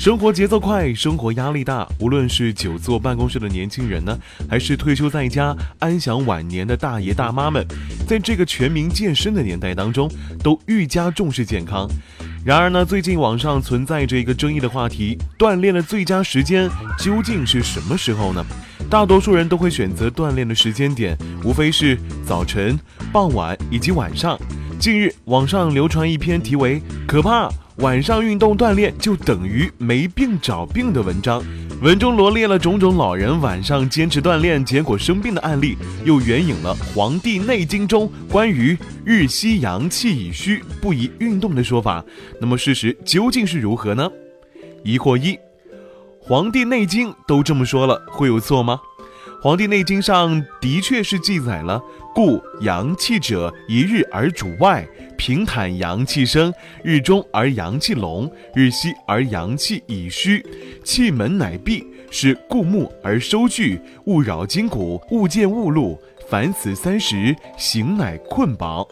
生活节奏快，生活压力大。无论是久坐办公室的年轻人呢，还是退休在家安享晚年的大爷大妈们，在这个全民健身的年代当中，都愈加重视健康。然而呢，最近网上存在着一个争议的话题：锻炼的最佳时间究竟是什么时候呢？大多数人都会选择锻炼的时间点，无非是早晨、傍晚以及晚上。近日，网上流传一篇题为“可怕”。晚上运动锻炼就等于没病找病的文章，文中罗列了种种老人晚上坚持锻炼结果生病的案例，又援引了《黄帝内经》中关于日吸阳气已虚不宜运动的说法。那么事实究竟是如何呢？疑惑一：《黄帝内经》都这么说了，会有错吗？《黄帝内经》上的确是记载了“故阳气者，一日而主外，平坦阳气生，日中而阳气隆，日西而阳气已虚，气门乃闭，是故木而收聚，勿扰筋骨，勿见勿露。凡此三时，形乃困饱。”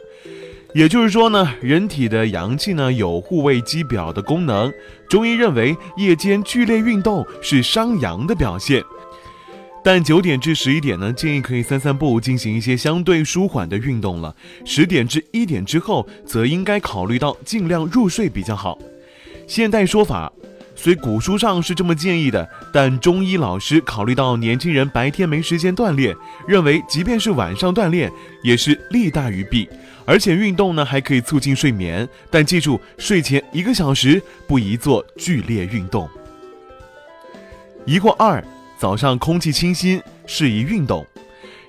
也就是说呢，人体的阳气呢有护卫肌表的功能。中医认为，夜间剧烈运动是伤阳的表现。但九点至十一点呢，建议可以散散步，进行一些相对舒缓的运动了。十点至一点之后，则应该考虑到尽量入睡比较好。现代说法虽古书上是这么建议的，但中医老师考虑到年轻人白天没时间锻炼，认为即便是晚上锻炼也是利大于弊。而且运动呢还可以促进睡眠，但记住睡前一个小时不宜做剧烈运动。疑惑二。早上空气清新，适宜运动。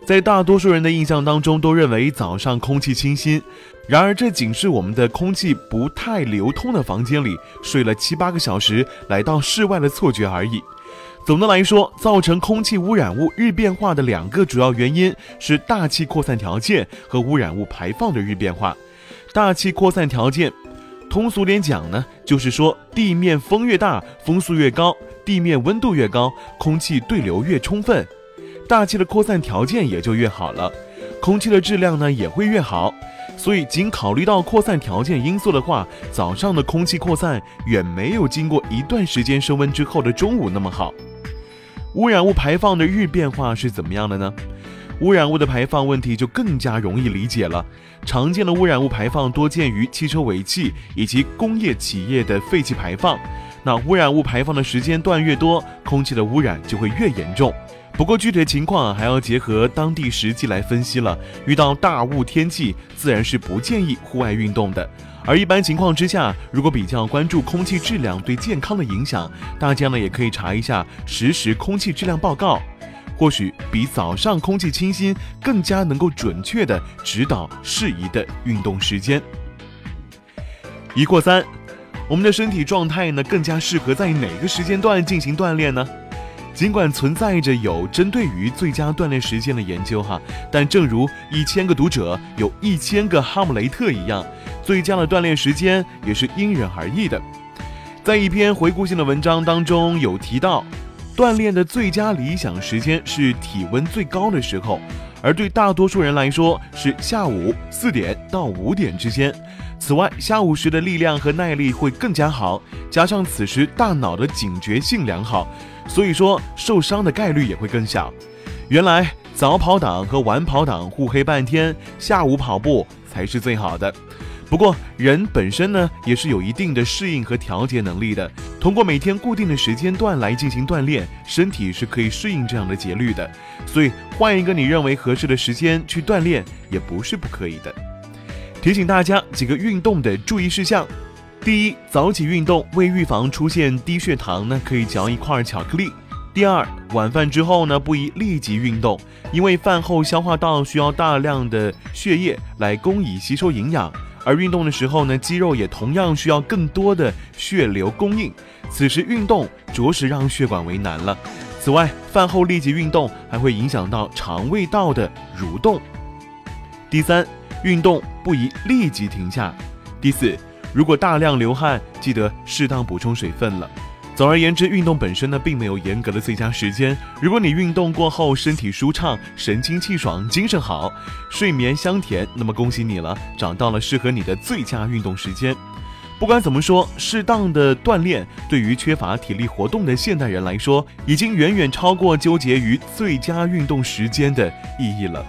在大多数人的印象当中，都认为早上空气清新。然而，这仅是我们的空气不太流通的房间里睡了七八个小时，来到室外的错觉而已。总的来说，造成空气污染物日变化的两个主要原因是大气扩散条件和污染物排放的日变化。大气扩散条件，通俗点讲呢，就是说地面风越大，风速越高。地面温度越高，空气对流越充分，大气的扩散条件也就越好了，空气的质量呢也会越好。所以，仅考虑到扩散条件因素的话，早上的空气扩散远没有经过一段时间升温之后的中午那么好。污染物排放的日变化是怎么样的呢？污染物的排放问题就更加容易理解了。常见的污染物排放多见于汽车尾气以及工业企业的废气排放。那污染物排放的时间段越多，空气的污染就会越严重。不过具体的情况还要结合当地实际来分析了。遇到大雾天气，自然是不建议户外运动的。而一般情况之下，如果比较关注空气质量对健康的影响，大家呢也可以查一下实时空气质量报告，或许比早上空气清新更加能够准确的指导适宜的运动时间。疑惑三。我们的身体状态呢，更加适合在哪个时间段进行锻炼呢？尽管存在着有针对于最佳锻炼时间的研究哈，但正如一千个读者有一千个哈姆雷特一样，最佳的锻炼时间也是因人而异的。在一篇回顾性的文章当中有提到，锻炼的最佳理想时间是体温最高的时候，而对大多数人来说是下午四点到五点之间。此外，下午时的力量和耐力会更加好，加上此时大脑的警觉性良好，所以说受伤的概率也会更小。原来早跑党和晚跑党互黑半天，下午跑步才是最好的。不过人本身呢也是有一定的适应和调节能力的，通过每天固定的时间段来进行锻炼，身体是可以适应这样的节律的。所以换一个你认为合适的时间去锻炼，也不是不可以的。提醒大家几个运动的注意事项：第一，早起运动为预防出现低血糖呢，可以嚼一块巧克力；第二，晚饭之后呢，不宜立即运动，因为饭后消化道需要大量的血液来供以吸收营养，而运动的时候呢，肌肉也同样需要更多的血流供应，此时运动着实让血管为难了。此外，饭后立即运动还会影响到肠胃道的蠕动。第三，运动不宜立即停下。第四，如果大量流汗，记得适当补充水分了。总而言之，运动本身呢，并没有严格的最佳时间。如果你运动过后身体舒畅、神清气爽、精神好、睡眠香甜，那么恭喜你了，找到了适合你的最佳运动时间。不管怎么说，适当的锻炼对于缺乏体力活动的现代人来说，已经远远超过纠结于最佳运动时间的意义了。